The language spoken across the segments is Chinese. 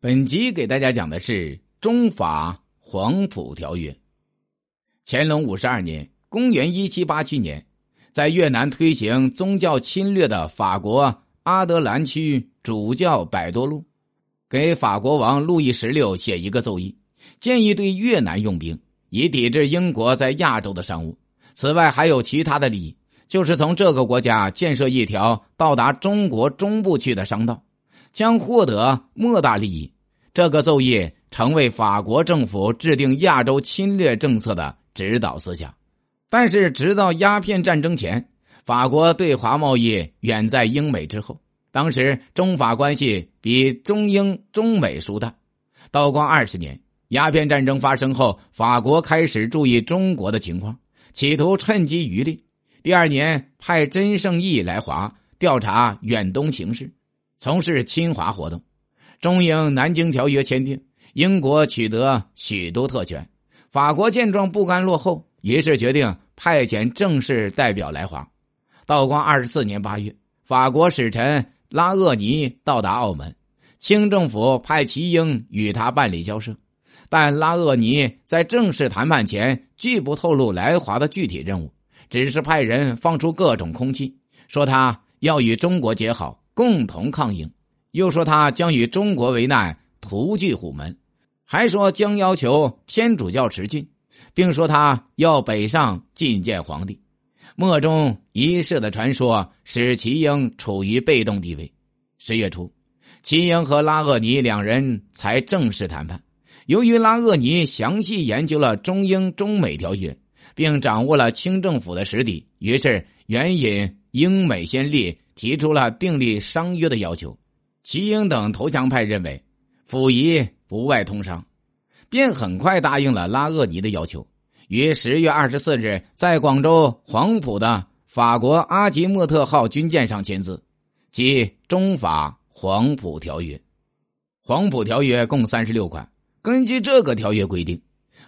本集给大家讲的是中法黄埔条约。乾隆五十二年（公元一七八七年），在越南推行宗教侵略的法国阿德兰区主教百多禄，给法国王路易十六写一个奏议，建议对越南用兵，以抵制英国在亚洲的商务。此外，还有其他的利益，就是从这个国家建设一条到达中国中部去的商道。将获得莫大利益。这个奏议成为法国政府制定亚洲侵略政策的指导思想。但是，直到鸦片战争前，法国对华贸易远在英美之后。当时，中法关系比中英、中美疏淡。道光二十年，鸦片战争发生后，法国开始注意中国的情况，企图趁机渔利。第二年，派甄圣义来华调查远东形势。从事侵华活动，中英南京条约签订，英国取得许多特权。法国见状不甘落后，于是决定派遣正式代表来华。道光二十四年八月，法国使臣拉厄尼到达澳门，清政府派齐英与他办理交涉，但拉厄尼在正式谈判前拒不透露来华的具体任务，只是派人放出各种空气，说他要与中国结好。共同抗英，又说他将与中国为难，图据虎门，还说将要求天主教持禁，并说他要北上觐见皇帝。莫中一事的传说使齐英处于被动地位。十月初，齐英和拉厄尼两人才正式谈判。由于拉厄尼详细研究了中英中美条约，并掌握了清政府的实底，于是援引英美先例。提出了订立商约的要求，齐英等投降派认为，溥仪不外通商，便很快答应了拉厄尼的要求，于十月二十四日在广州黄埔的法国阿吉莫特号军舰上签字，即中法黄埔条约。黄埔条约共三十六款，根据这个条约规定，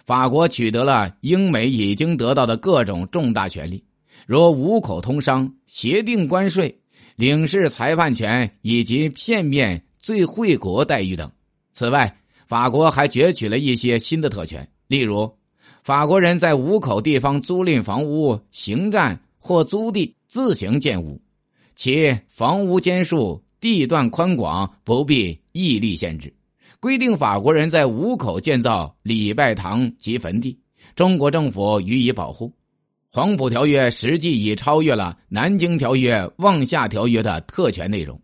法国取得了英美已经得到的各种重大权利，如五口通商、协定关税。领事裁判权以及片面最惠国待遇等。此外，法国还攫取了一些新的特权，例如，法国人在五口地方租赁房屋、行占或租地自行建屋，其房屋间数、地段宽广不必异例限制。规定法国人在五口建造礼拜堂及坟地，中国政府予以保护。黄埔条约实际已超越了南京条约、望厦条约的特权内容，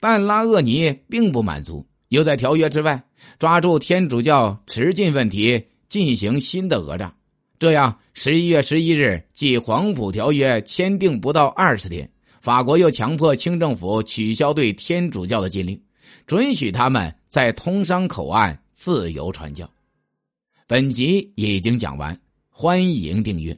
但拉厄尼并不满足，又在条约之外抓住天主教持禁问题进行新的讹诈。这样，十一月十一日，即黄埔条约签订不到二十天，法国又强迫清政府取消对天主教的禁令，准许他们在通商口岸自由传教。本集已经讲完，欢迎订阅。